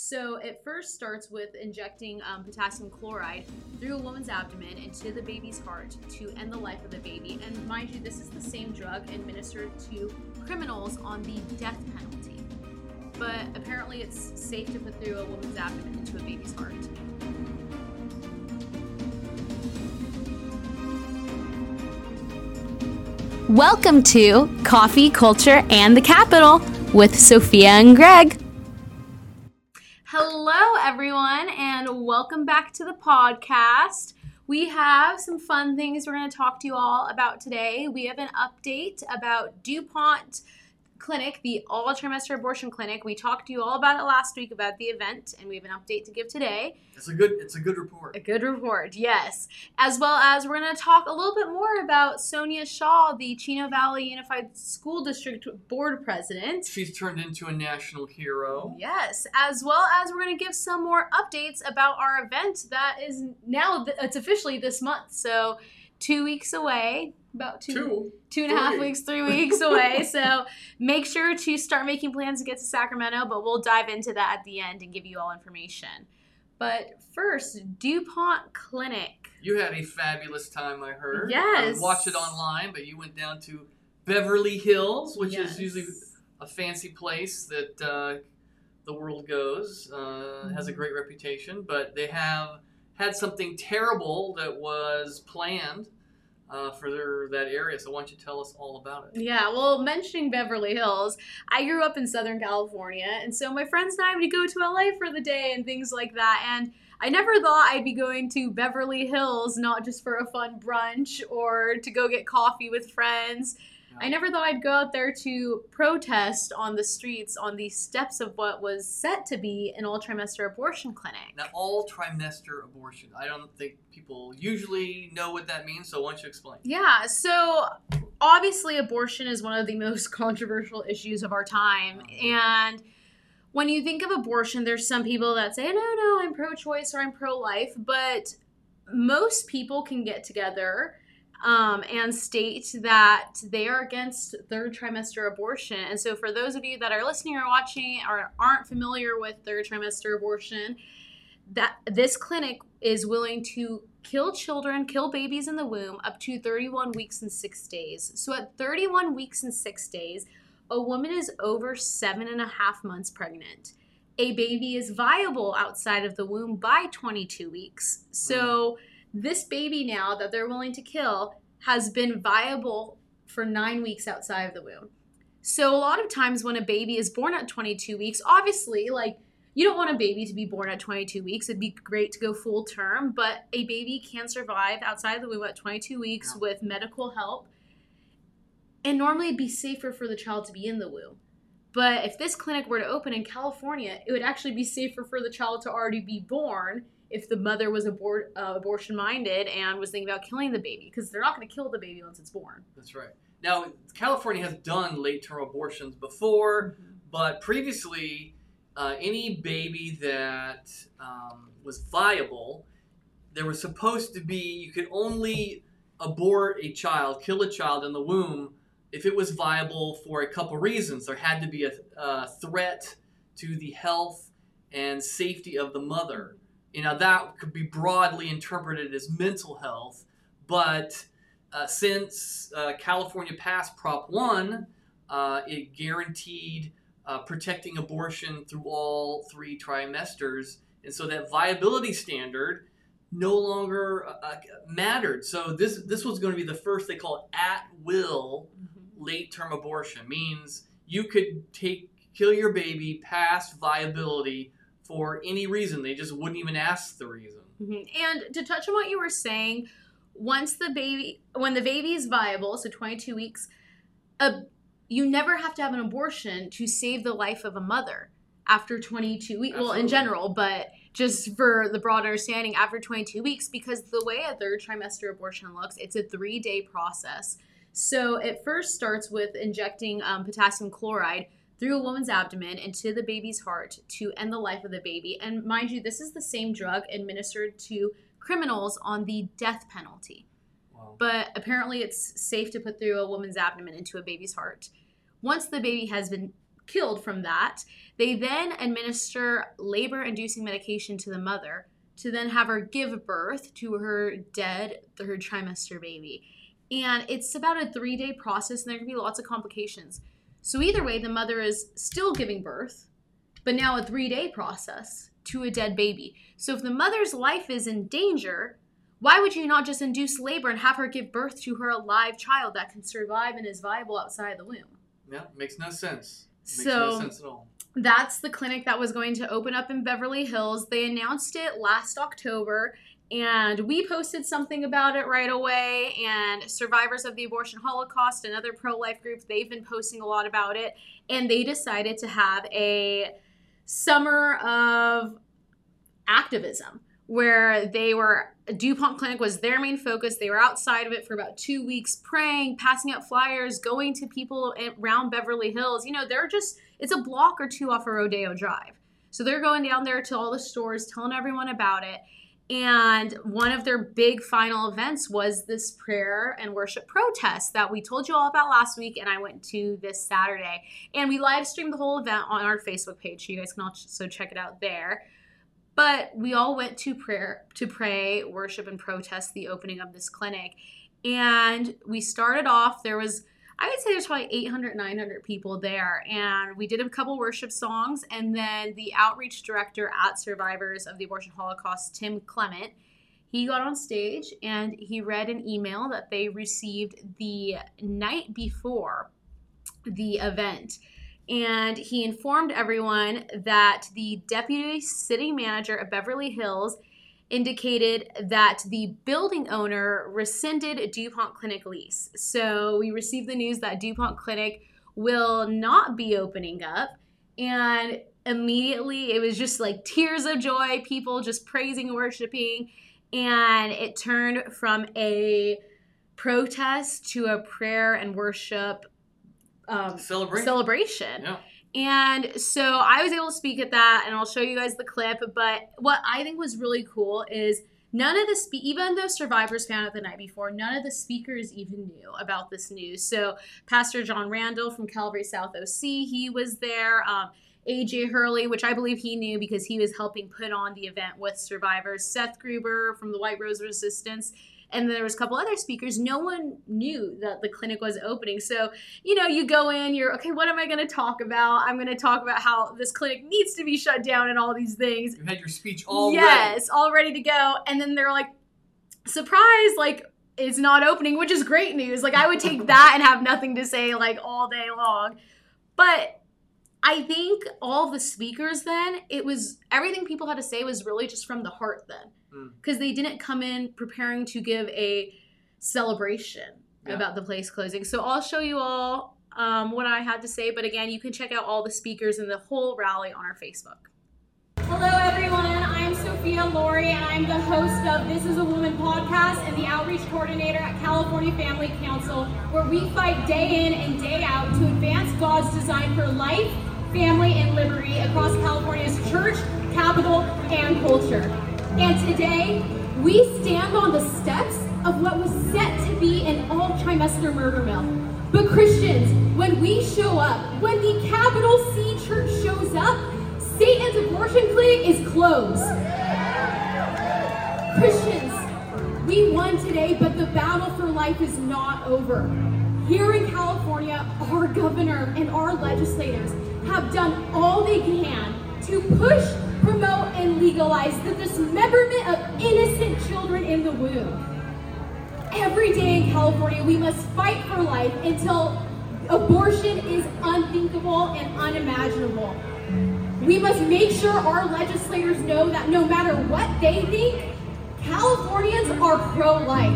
So it first starts with injecting um, potassium chloride through a woman's abdomen into the baby's heart to end the life of the baby. And mind you, this is the same drug administered to criminals on the death penalty. But apparently, it's safe to put through a woman's abdomen into a baby's heart. Welcome to Coffee, Culture, and the Capitol with Sophia and Greg. Everyone, and welcome back to the podcast. We have some fun things we're going to talk to you all about today. We have an update about DuPont clinic, the all trimester abortion clinic. We talked to you all about it last week about the event, and we have an update to give today. It's a good it's a good report. A good report, yes. As well as we're going to talk a little bit more about Sonja Shaw, the Chino Valley Unified School District Board President. She's turned into a national hero. Yes, as well as we're going to give some more updates about our event that is now it's officially this month. So two weeks away about two, two, two and a half weeks, three weeks away. so make sure to start making plans to get to Sacramento, but we'll dive into that at the end and give you all information. But first, DuPont Clinic. You had a fabulous time, I heard. Yes. I watched it online, but you went down to Beverly Hills, which yes. is usually a fancy place that uh, the world goes. Uh, mm-hmm. Has a great reputation, but they have had something terrible that was planned uh, for their, that area. So why don't you tell us all about it? Yeah, well, mentioning Beverly Hills, I grew up in Southern California, and so my friends and I would go to LA for the day and things like that. And I never thought I'd be going to Beverly Hills not just for a fun brunch or to go get coffee with friends I never thought I'd go out there to protest on the streets on the steps of what was set to be an all trimester abortion clinic. Now, all trimester abortion. I don't think people usually know what that means, so why don't you explain? Yeah, so obviously, abortion is one of the most controversial issues of our time. Uh-huh. And when you think of abortion, there's some people that say, no, no, I'm pro choice or I'm pro life, but most people can get together um, and state that they are against third trimester abortion. And so, for those of you that are listening or watching or aren't familiar with third trimester abortion, that this clinic is willing to kill children, kill babies in the womb up to 31 weeks and six days. So, at 31 weeks and six days, a woman is over seven and a half months pregnant. A baby is viable outside of the womb by 22 weeks. So, mm this baby now that they're willing to kill has been viable for nine weeks outside of the womb. So a lot of times when a baby is born at 22 weeks, obviously, like you don't want a baby to be born at 22 weeks. It'd be great to go full term, but a baby can survive outside of the womb at 22 weeks with medical help. And normally it'd be safer for the child to be in the womb. But if this clinic were to open in California, it would actually be safer for the child to already be born if the mother was abort, uh, abortion minded and was thinking about killing the baby because they're not going to kill the baby once it's born. That's right. Now, California has done late term abortions before, mm-hmm. but previously, uh, any baby that um, was viable, there was supposed to be, you could only abort a child, kill a child in the womb if it was viable for a couple reasons. There had to be a, a threat to the health and safety of the mother you know that could be broadly interpreted as mental health but uh, since uh, california passed prop 1 uh, it guaranteed uh, protecting abortion through all three trimesters and so that viability standard no longer uh, mattered so this this was going to be the first they call it at will mm-hmm. late term abortion means you could take kill your baby past viability for any reason. They just wouldn't even ask the reason. Mm-hmm. And to touch on what you were saying, once the baby, when the baby is viable, so 22 weeks, uh, you never have to have an abortion to save the life of a mother after 22 weeks. Well, in general, but just for the broad understanding, after 22 weeks, because the way a third trimester abortion looks, it's a three day process. So it first starts with injecting um, potassium chloride through a woman's abdomen into the baby's heart to end the life of the baby. And mind you, this is the same drug administered to criminals on the death penalty. Wow. But apparently, it's safe to put through a woman's abdomen into a baby's heart. Once the baby has been killed from that. They then administer labor inducing medication to the mother to then have her give birth to her dead third trimester baby. And it's about a three day process, and there can be lots of complications. So, either way, the mother is still giving birth, but now a three day process to a dead baby. So, if the mother's life is in danger, why would you not just induce labor and have her give birth to her alive child that can survive and is viable outside the womb? Yeah, makes no sense. Makes So- no sense at all. that's the clinic that was going to open up in Beverly Hills. They announced it last October, and we posted something about it right away. And Survivors of the Abortion Holocaust, another pro life group, they've been posting a lot about it. And they decided to have a summer of activism where they were DuPont Clinic was their main focus. They were outside of it for about two weeks, praying, passing out flyers, going to people around Beverly Hills. You know, they're just it's a block or two off of Rodeo Drive. So they're going down there to all the stores, telling everyone about it. And one of their big final events was this prayer and worship protest that we told you all about last week, and I went to this Saturday. And we live streamed the whole event on our Facebook page, so you guys can also check it out there. But we all went to prayer to pray, worship, and protest the opening of this clinic. And we started off, there was I would say there's probably 800, 900 people there. And we did a couple worship songs. And then the outreach director at Survivors of the Abortion Holocaust, Tim Clement, he got on stage and he read an email that they received the night before the event. And he informed everyone that the deputy city manager of Beverly Hills indicated that the building owner rescinded DuPont Clinic lease. So we received the news that DuPont Clinic will not be opening up. And immediately it was just like tears of joy, people just praising and worshiping. And it turned from a protest to a prayer and worship um, Celebration. celebration. yeah. And so I was able to speak at that, and I'll show you guys the clip. But what I think was really cool is none of the spe- even though survivors found out the night before, none of the speakers even knew about this news. So Pastor John Randall from Calvary South OC, he was there. Um, AJ Hurley, which I believe he knew because he was helping put on the event with survivors. Seth Gruber from the White Rose Resistance. And there was a couple other speakers. No one knew that the clinic was opening. So, you know, you go in, you're okay, what am I going to talk about? I'm going to talk about how this clinic needs to be shut down and all these things. You had your speech all ready. yes, all ready to go. And then they're like, surprise, like, it's not opening, which is great news. Like, I would take that and have nothing to say, like, all day long. But I think all the speakers then, it was everything people had to say was really just from the heart then. Mm. Because they didn't come in preparing to give a celebration Yeah. about the place closing. So I'll show you all um, what I had to say. But again, you can check out all the speakers and the whole rally on our Facebook. Hello, everyone. I'm Sophia Lorey, and I'm the host of This Is a Woman podcast and the outreach coordinator at California Family Council, where we fight day in and day out to advance God's design for life, family, and liberty across California's church, capital, and culture. And today, we stand on the steps of what was set to be an all trimester murder mill. But Christians, when we show up, when the capital C church shows up, Satan's abortion clinic is closed. Christians, we won today, but the battle for life is not over. Here in California, our governor and our legislators have done all they can to push, promote, and legalize the dismemberment of innocent children in the womb. Every day in California, we must fight for life until abortion is unthinkable and unimaginable. We must make sure our legislators know that no matter what they think, Californians are pro life.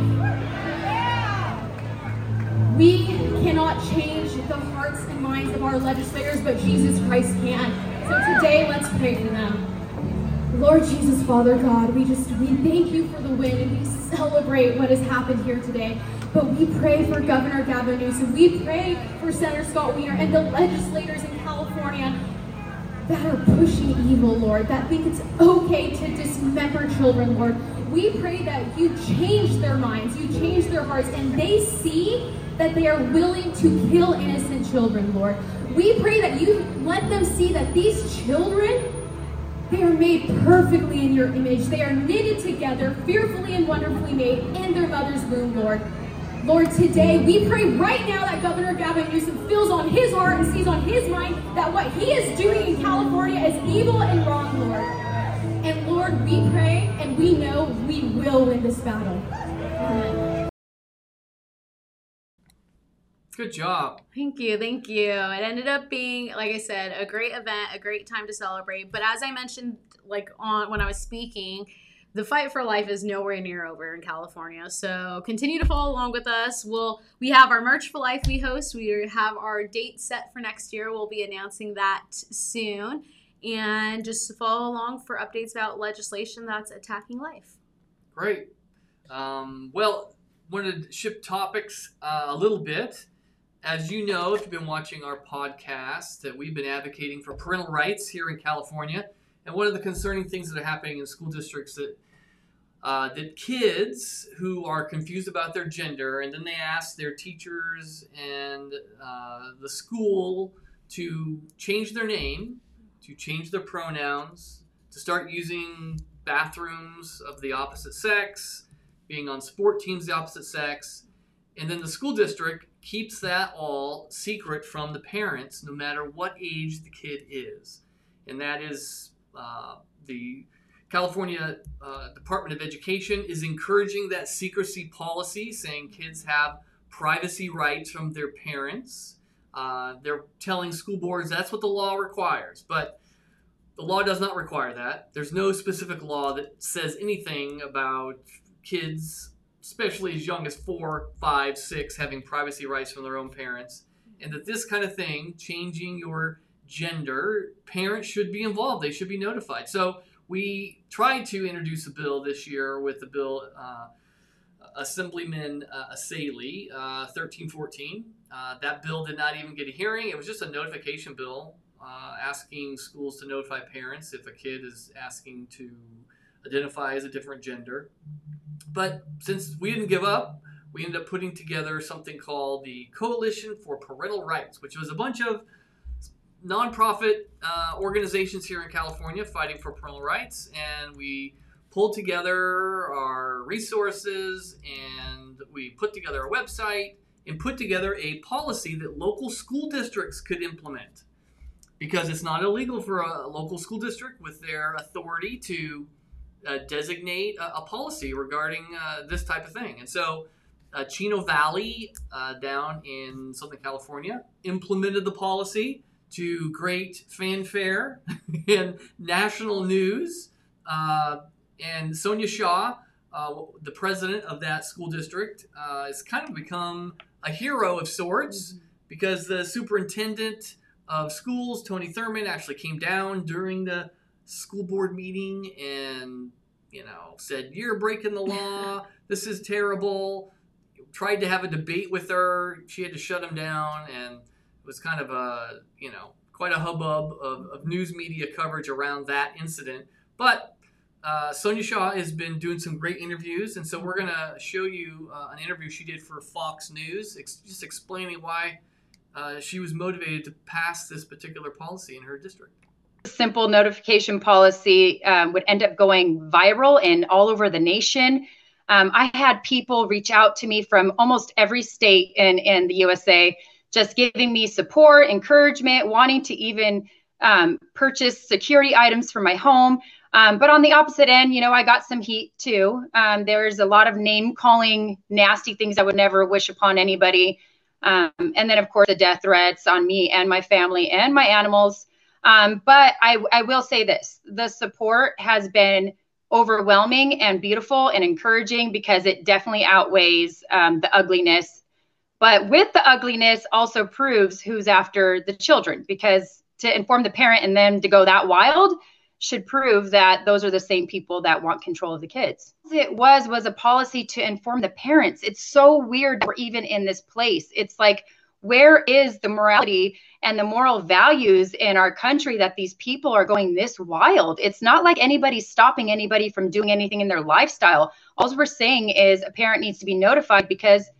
We cannot change the hearts and minds of our legislators, but Jesus Christ can. So today, let's pray for them. Lord Jesus, Father God, we just we thank you for the win and we celebrate what has happened here today. But we pray for Governor Gavin Newsom. We pray for Senator Scott Wiener and the legislators in California that are pushing evil, Lord, that think it's okay to dismember children, Lord. We pray that you change their minds, you change their hearts, and they see that they are willing to kill innocent children, Lord. We pray that you let them see that these children, they are made perfectly in your image. They are knitted together, fearfully and wonderfully made in their mother's womb, Lord. Lord, today we pray right now that Governor Gavin Newsom feels on his heart and sees on his mind that what he is doing in California is evil and wrong, Lord. And Lord, we pray and we know we will win this battle. Good job. Thank you, thank you. It ended up being, like I said, a great event, a great time to celebrate. But as I mentioned, like on when I was speaking, the fight for life is nowhere near over in California. So continue to follow along with us. We'll we have our March for Life we host. We have our date set for next year. We'll be announcing that soon. And just follow along for updates about legislation that's attacking life. Great. Um, well, wanted to shift topics uh, a little bit. As you know, if you've been watching our podcast, that we've been advocating for parental rights here in California. And one of the concerning things that are happening in school districts that uh, that kids who are confused about their gender and then they ask their teachers and uh, the school to change their name, to change their pronouns, to start using bathrooms of the opposite sex, being on sport teams the opposite sex, and then the school district keeps that all secret from the parents, no matter what age the kid is. And that is uh, the California uh, Department of Education is encouraging that secrecy policy, saying kids have privacy rights from their parents. Uh, they're telling school boards that's what the law requires, but the law does not require that. There's no specific law that says anything about kids especially as young as four, five, six, having privacy rights from their own parents. And that this kind of thing, changing your gender, parents should be involved. They should be notified. So we tried to introduce a bill this year with the bill, uh, Assemblyman uh, Essayli, uh, 1314. Uh, that bill did not even get a hearing. It was just a notification bill uh, asking schools to notify parents if a kid is asking to identify as a different gender. But since we didn't give up, we ended up putting together something called the Coalition for Parental Rights, which was a bunch of nonprofit uh, organizations here in California fighting for parental rights. And we pulled together our resources and we put together a website and put together a policy that local school districts could implement. Because it's not illegal for a local school district with their authority to uh, designate a, a, policy regarding uh, this type of thing. And so uh, Chino Valley uh, down in Southern California implemented the policy to great fanfare and national news. Uh, and Sonja Shaw, uh, the president of that school district, has kind of become a hero of sorts mm-hmm. because the superintendent of schools, Tony Thurmond, actually came down during the school board meeting and you know said you're breaking the law. This is terrible. Tried to have a debate with her. She had to shut him down and it was kind of a you know quite a hubbub of, of news media coverage around that incident. But uh, Sonja Shaw has been doing some great interviews, and so we're going to show you uh, an interview she did for Fox News, ex- just explaining why uh, she was motivated to pass this particular policy in her district simple notification policy um, would end up going viral and all over the nation. Um, I had people reach out to me from almost every state in, in the USA, just giving me support, encouragement, wanting to even um, purchase security items for my home. Um, but on the opposite end, you know, I got some heat too. Um, there's a lot of name calling, nasty things I would never wish upon anybody. Um, and then, of course, the death threats on me and my family and my animals. Um, but I, I will say this the support has been overwhelming and beautiful and encouraging because it definitely outweighs um, the ugliness. But with the ugliness also proves who's after the children because to inform the parent and then to go that wild should prove that those are the same people that want control of the kids. It was was a policy to inform the parents. It's so weird we're even in this place. It's like where is the morality and the moral values in our country that these people are going this wild? It's not like anybody's stopping anybody from doing anything in their lifestyle. All we're saying is a parent needs to be notified because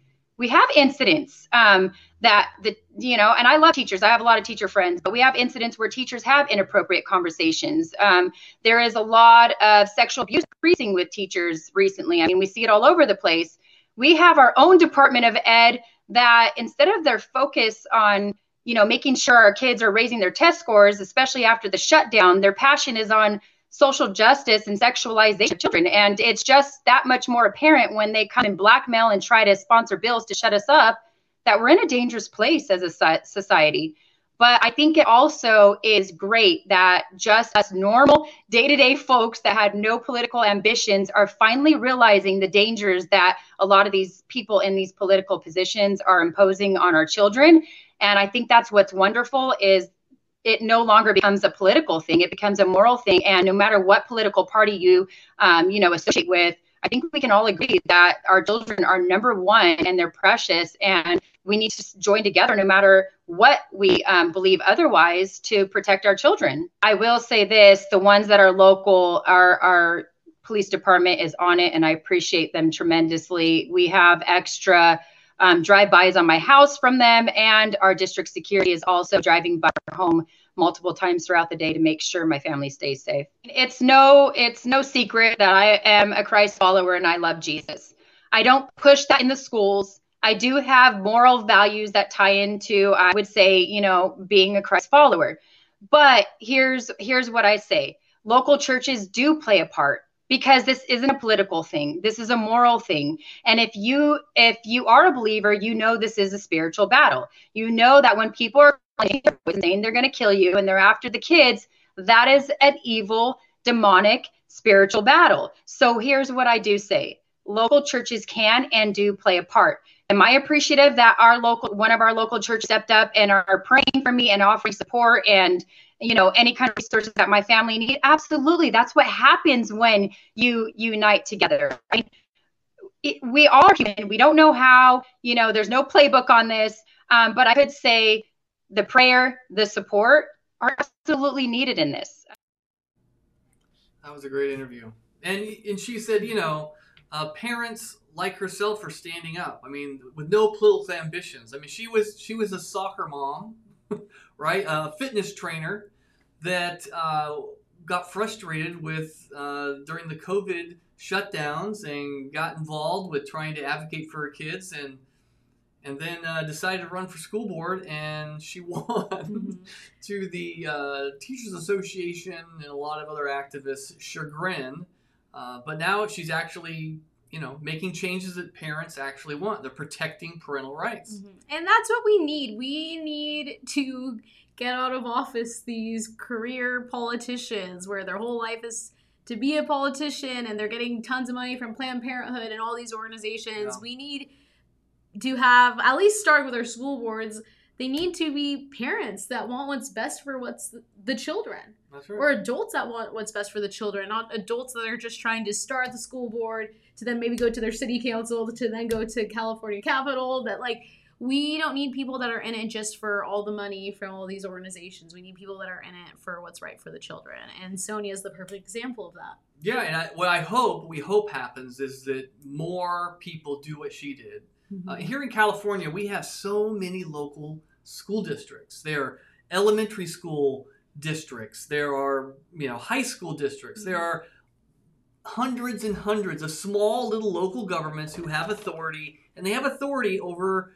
we have incidents um, that the you know and i love teachers. I have a lot of teacher friends but we have incidents where teachers have inappropriate conversations. Um, there is a lot of sexual abuse increasing with teachers recently. I mean we see it all over the place. We have our own department of ed that instead of their focus on you know making sure our kids are raising their test scores especially after the shutdown their passion is on social justice and sexualization of children and it's just that much more apparent when they come and blackmail and try to sponsor bills to shut us up that we're in a dangerous place as a society but I think it also is great that just us normal day to day folks that had no political ambitions are finally realizing the dangers that a lot of these people in these political positions are imposing on our children. And I think that's what's wonderful is it no longer becomes a political thing; it becomes a moral thing. And no matter what political party you, um, you know, associate with, I think we can all agree that our children are number one and they're precious, and we need to join together no matter what we um, believe otherwise to protect our children. I will say this the ones that are local, our, our police department is on it, and I appreciate them tremendously. We have extra. Um, drive-bys on my house from them, and our district security is also driving by our home multiple times throughout the day to make sure my family stays safe. It's no it's no secret that I am a Christ follower and I love Jesus. I don't push that in the schools. I do have moral values that tie into I would say, you know, being a Christ follower. But here's here's what I say. Local churches do play a part because this isn't a political thing this is a moral thing and if you if you are a believer you know this is a spiritual battle you know that when people are saying they're going to kill you and they're after the kids, that is an evil, demonic, spiritual battle. So here's what I do say local churches can and do play a part. Am I appreciative that our local one of our local church stepped up and are praying for me and offering support and you know any kind of resources that my family need? Absolutely. That's what happens when you unite together. Right? It, we are human. We don't know how, you know, there's no playbook on this. Um, but I could say the prayer, the support are absolutely needed in this. That was a great interview. And and she said, you know, uh, parents like herself are standing up. I mean, with no political ambitions. I mean, she was she was a soccer mom, right? A fitness trainer that uh, got frustrated with uh, during the COVID shutdowns and got involved with trying to advocate for her kids and and then uh, decided to run for school board, and she won mm-hmm. to the uh, Teachers Association and a lot of other activists' chagrin. Uh, but now she's actually, you know, making changes that parents actually want. They're protecting parental rights, mm-hmm. and that's what we need. We need to get out of office these career politicians where their whole life is to be a politician and they're getting tons of money from Planned Parenthood and all these organizations. Yeah. We need to have at least start with our school boards they need to be parents that want what's best for what's the, children right. or adults that want what's best for the children not adults that are just trying to start the school board to then maybe go to their city council to then go to california capitol that like we don't need people that are in it just for all the money from all these organizations. We need people that are in it for what's right for the children. And Sonja is the perfect example of that. Yeah, and I, what I hope, we hope happens is that more people do what she did Mm-hmm. Uh, here in California, we have so many local school districts. There are elementary school districts. There are you know high school districts. There mm-hmm. are hundreds and hundreds of small little local governments who have authority, and they have authority over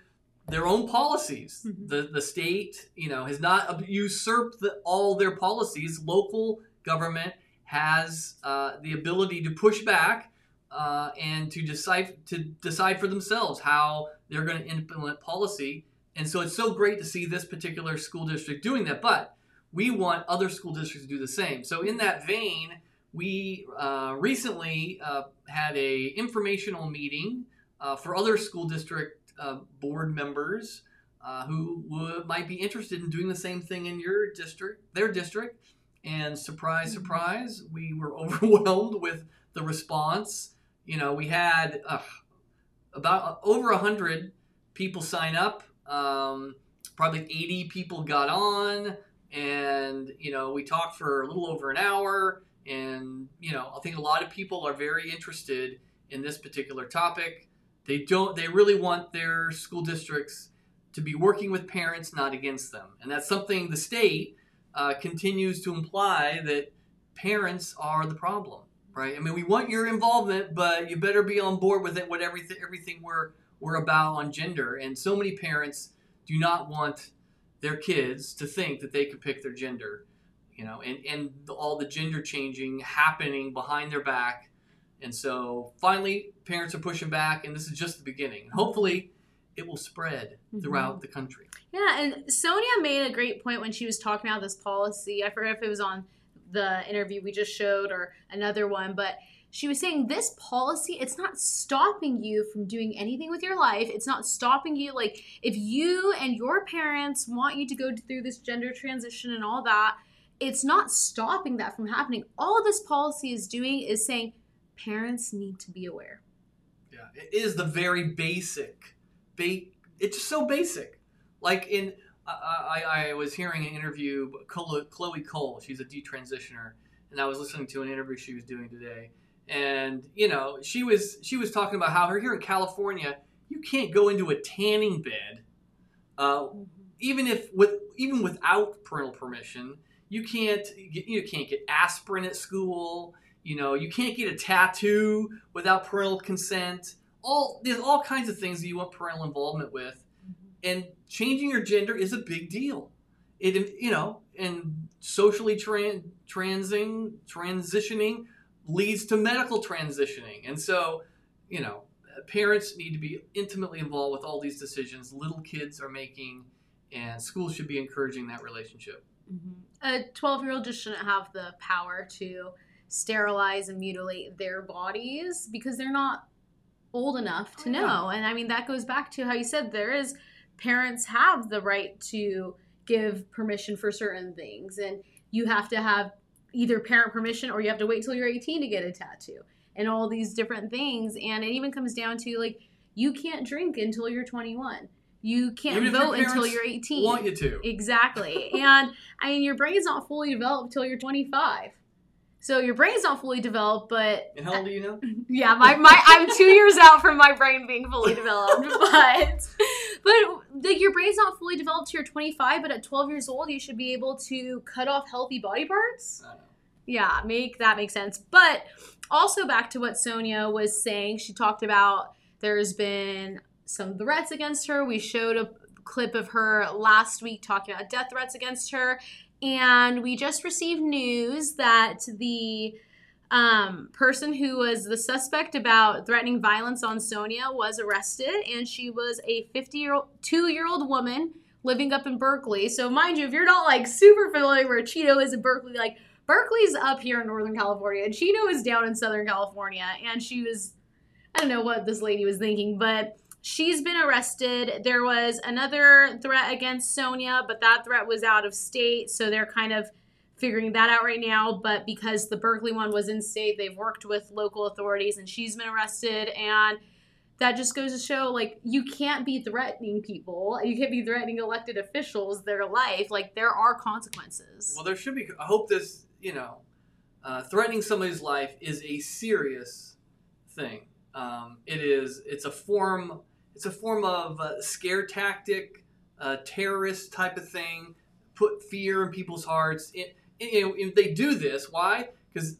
their own policies. Mm-hmm. The the state, you know, has not usurped the, all their policies. Local government has uh, the ability to push back uh, and to decide to decide for themselves how they're going to implement policy. And so it's so great to see this particular school district doing that. But we want other school districts to do the same. So in that vein, we uh, recently uh, had a informational meeting uh, for other school district uh, board members uh, who would, might be interested in doing the same thing in your district, their district. And surprise, mm-hmm. surprise, we were overwhelmed with the response you know, we had uh, about over a hundred people sign up. Um, probably 80 people got on, and you know we talked for a little over an hour, and you know I think a lot of people are very interested in this particular topic. They don't. They really want their school districts to be working with parents, not against them, and that's something the state uh, continues to imply that parents are the problem, right? I mean, we want your involvement, but you better be on board with it. What everything everything we're we're about on gender, and so many parents do not want their kids to think that they could pick their gender, you know, and and all the gender changing happening behind their back, and so finally parents are pushing back, and this is just the beginning. Hopefully, it will spread mm-hmm. throughout the country. Yeah, and Sonja made a great point when she was talking about this policy. I forget if it was on the interview we just showed or another one, but she was saying this policy it's not stopping you from doing anything with your life it's not stopping you like if you and your parents want you to go through this gender transition and all that it's not stopping that from happening all this policy is doing is saying parents need to be aware Yeah, it is the very basic. Ba- it's just so basic. Like in, I, I, I was hearing an interview, Chloe, Cole, she's a detransitioner, and I was listening to an interview she was doing today, and you know she was she was talking about how here in California you can't go into a tanning bed, uh, even if with even without parental permission. You can't you can't get aspirin at school. You know you can't get a tattoo without parental consent. All there's all kinds of things that you want parental involvement with. Mm-hmm. And changing your gender is a big deal. It you know and socially tran- transing transitioning leads to medical transitioning. And so you know parents need to be intimately involved with all these decisions little kids are making and schools should be encouraging that relationship. Mm-hmm. A 12 year old just shouldn't have the power to sterilize and mutilate their bodies because they're not old enough to Oh, yeah. know. And I mean, that goes back to how you said there is parents have the right to give permission for certain things. And you have to have either parent permission or you have to wait till you're 18 to get a tattoo and all these different things. And it even comes down to like, you can't drink until you're 21. You can't Even vote until you're 18. want you to Exactly. and I mean, your brain's not fully developed until you're 25. So your brain's not fully developed, but and how old do you know yeah, my, my I'm two years out from my brain being fully developed, but but like your brain's not fully developed till you're 25, but at 12 years old you should be able to cut off healthy body parts. Yeah, make that make sense. But also back to what Sonja was saying, she talked about there's been some threats against her. We showed a clip of her last week talking about death threats against her. And we just received news that the um, person who was the suspect about threatening violence on Sonja was arrested, and she was a 50 year old, two year old woman living up in Berkeley. So, mind you, if you're not like super familiar where Chino is in Berkeley, like Berkeley's up here in Northern California, and Chino is down in Southern California, and she was, I don't know what this lady was thinking, but she's been arrested. There was another threat against Sonja, but that threat was out of state, so they're kind of figuring that out right now. But because the Berkeley one was in state, they've worked with local authorities, and she's been arrested. And that just goes to show, like, you can't be threatening people. You can't be threatening elected officials, their life. Like, there are consequences. Well, there should be. I hope this, you know, uh, threatening somebody's life is a serious thing. Um, it is. It's a form. It's a form of uh, scare tactic, uh, terrorist type of thing. Put fear in people's hearts. It, it- you know, if they do this, why? Because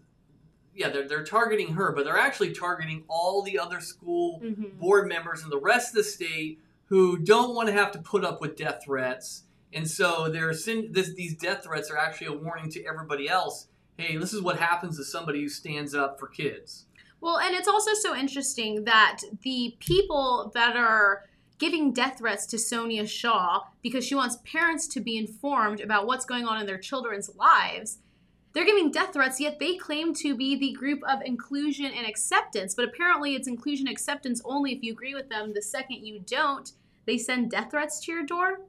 yeah, they're they're targeting her, but they're actually targeting all the other school Mhm. board members in the rest of the state who don't want to have to put up with death threats. And so they're sin- this, these death threats are actually a warning to everybody else. Hey, this is what happens to somebody who stands up for kids. Well, and it's also so interesting that the people that are giving death threats to Sonja Shaw because she wants parents to be informed about what's going on in their children's lives. They're giving death threats, yet they claim to be the group of inclusion and acceptance. But apparently, it's inclusion acceptance only if you agree with them. The second you don't, they send death threats to your door.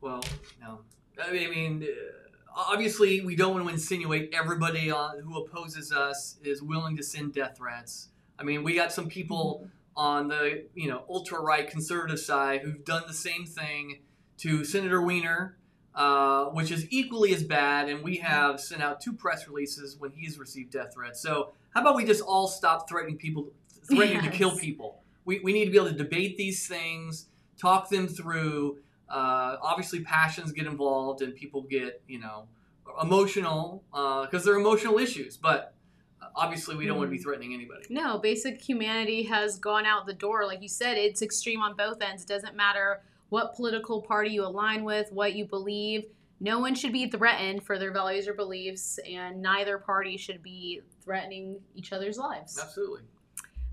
Well, no. I mean, uh, obviously, we don't want to insinuate everybody on, who opposes us is willing to send death threats. I mean, we got some people on the you know ultra right conservative side who've done the same thing. to Senator Wiener, uh, which is equally as bad, and we have sent out two press releases when he's received death threats. So how about we just all stop threatening people, threatening to kill people? We, we need to be able to debate these things, talk them through. Uh, obviously, passions get involved, and people get you know emotional because they're emotional issues. But uh, obviously, we don't want to be threatening anybody. No, basic humanity has gone out the door. Like you said, it's extreme on both ends. It doesn't matter what political party you align with, what you believe. No one should be threatened for their values or beliefs, and neither party should be threatening each other's lives. Absolutely.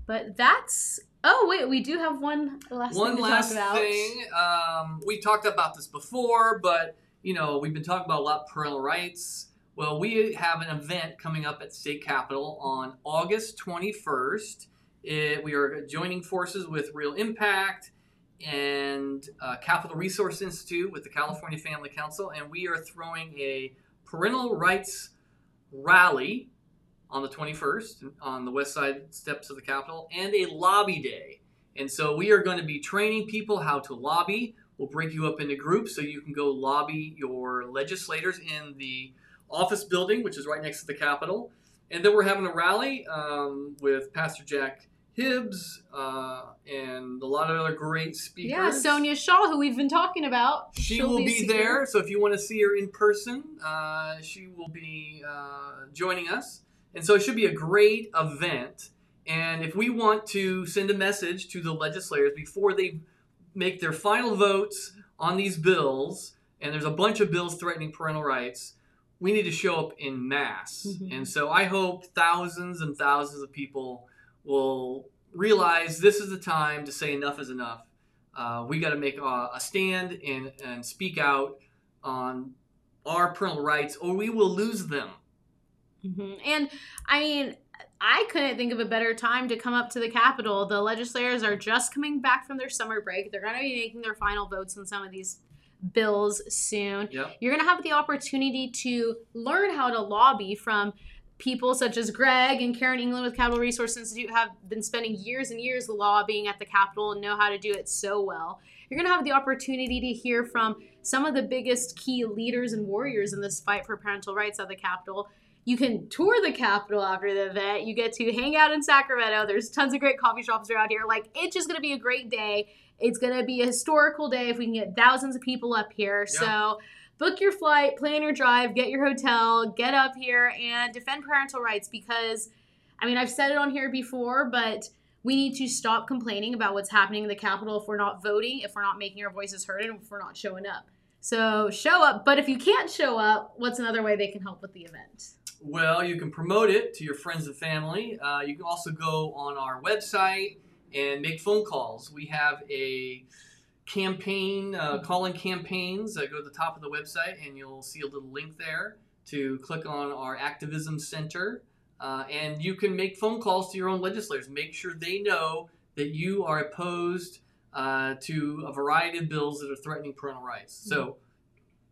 But that's. Oh wait, we do have one last One thing to last talk about. thing. Um, we talked about this before, but you know we've been talking about a lot of parental rights. Well, we have an event coming up at State Capitol on August 21st. It, we are joining forces with Real Impact and uh, Capitol Resource Institute with the California Family Council, and we are throwing a parental rights rally on the 21st on the west side steps of the Capitol and a lobby day. And so we are going to be training people how to lobby. We'll break you up into groups so you can go lobby your legislators in the office building, which is right next to the Capitol. And then we're having a rally um, with Pastor Jack Hibbs uh, and a lot of other great speakers. Yeah, Sonja Shaw, who we've been talking about. She she'll will be speaking. there. So if you want to see her in person, uh, she will be uh, joining us. And so it should be a great event. And if we want to send a message to the legislators before they make their final votes on these bills, and there's a bunch of bills threatening parental rights, we need to show up in mass. Mhm. And so I hope thousands and thousands of people will realize this is the time to say enough is enough. Uh, we got to make a, a stand and, and speak out on our parental rights, or we will lose them. Mhm. And I mean, I couldn't think of a better time to come up to the Capitol. The legislators are just coming back from their summer break. They're going to be making their final votes on some of these bills soon. Yep. You're going to have the opportunity to learn how to lobby from people such as Greg and Karen England with Capitol Resource Institute have been spending years and years lobbying at the Capitol and know how to do it so well. You're going to have the opportunity to hear from some of the biggest key leaders and warriors in this fight for parental rights at the Capitol. You can tour the Capitol after the event. You get to hang out in Sacramento. There's tons of great coffee shops around here. Like, it's just going to be a great day. It's going to be a historical day if we can get thousands of people up here. Yeah. So, book your flight, plan your drive, get your hotel, get up here, and defend parental rights because, I mean, I've said it on here before, but we need to stop complaining about what's happening in the Capitol if we're not voting, if we're not making our voices heard, and if we're not showing up. So, show up. But if you can't show up, what's another way they can help with the event? Well, you can promote it to your friends and family. Uh, you can also go on our website and make phone calls. We have a campaign, uh, calling campaigns. Uh, go to the top of the website and you'll see a little link there to click on our activism center. Uh, and you can make phone calls to your own legislators. Make sure they know that you are opposed uh, to a variety of bills that are threatening parental rights. So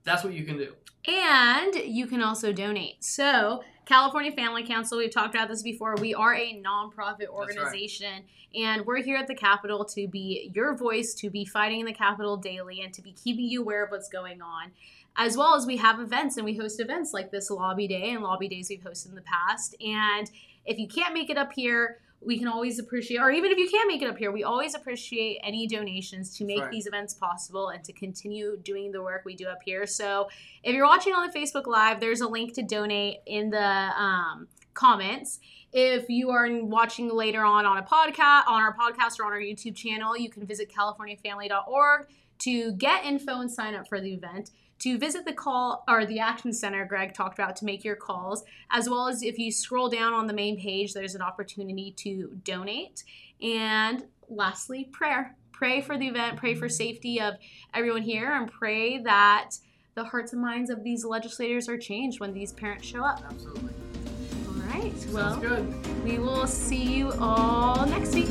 that's what you can do. And you can also donate. So, California Family Council, we've talked about this before. We are a nonprofit organization, and we're here at the Capitol to be your voice, to be fighting in the Capitol daily, and to be keeping you aware of what's going on. As well as we have events and we host events like this Lobby Day and Lobby Days we've hosted in the past. And if you can't make it up here, we can always appreciate, or even if you can't make it up here, we always appreciate any donations to make right. these events possible and to continue doing the work we do up here. So, if you're watching on the Facebook Live, there's a link to donate in the um, comments. If you are watching later on on a podcast, on our podcast or on our YouTube channel, you can visit CaliforniaFamily.org to get info and sign up for the event. To visit the call or the action center Greg talked about to make your calls, as well as if you scroll down on the main page, there's an opportunity to donate. And lastly, prayer. Pray for the event, pray for safety of everyone here, and pray that the hearts and minds of these legislators are changed when these parents show up. Absolutely. All right. Well, Sounds good. we will see you all next week.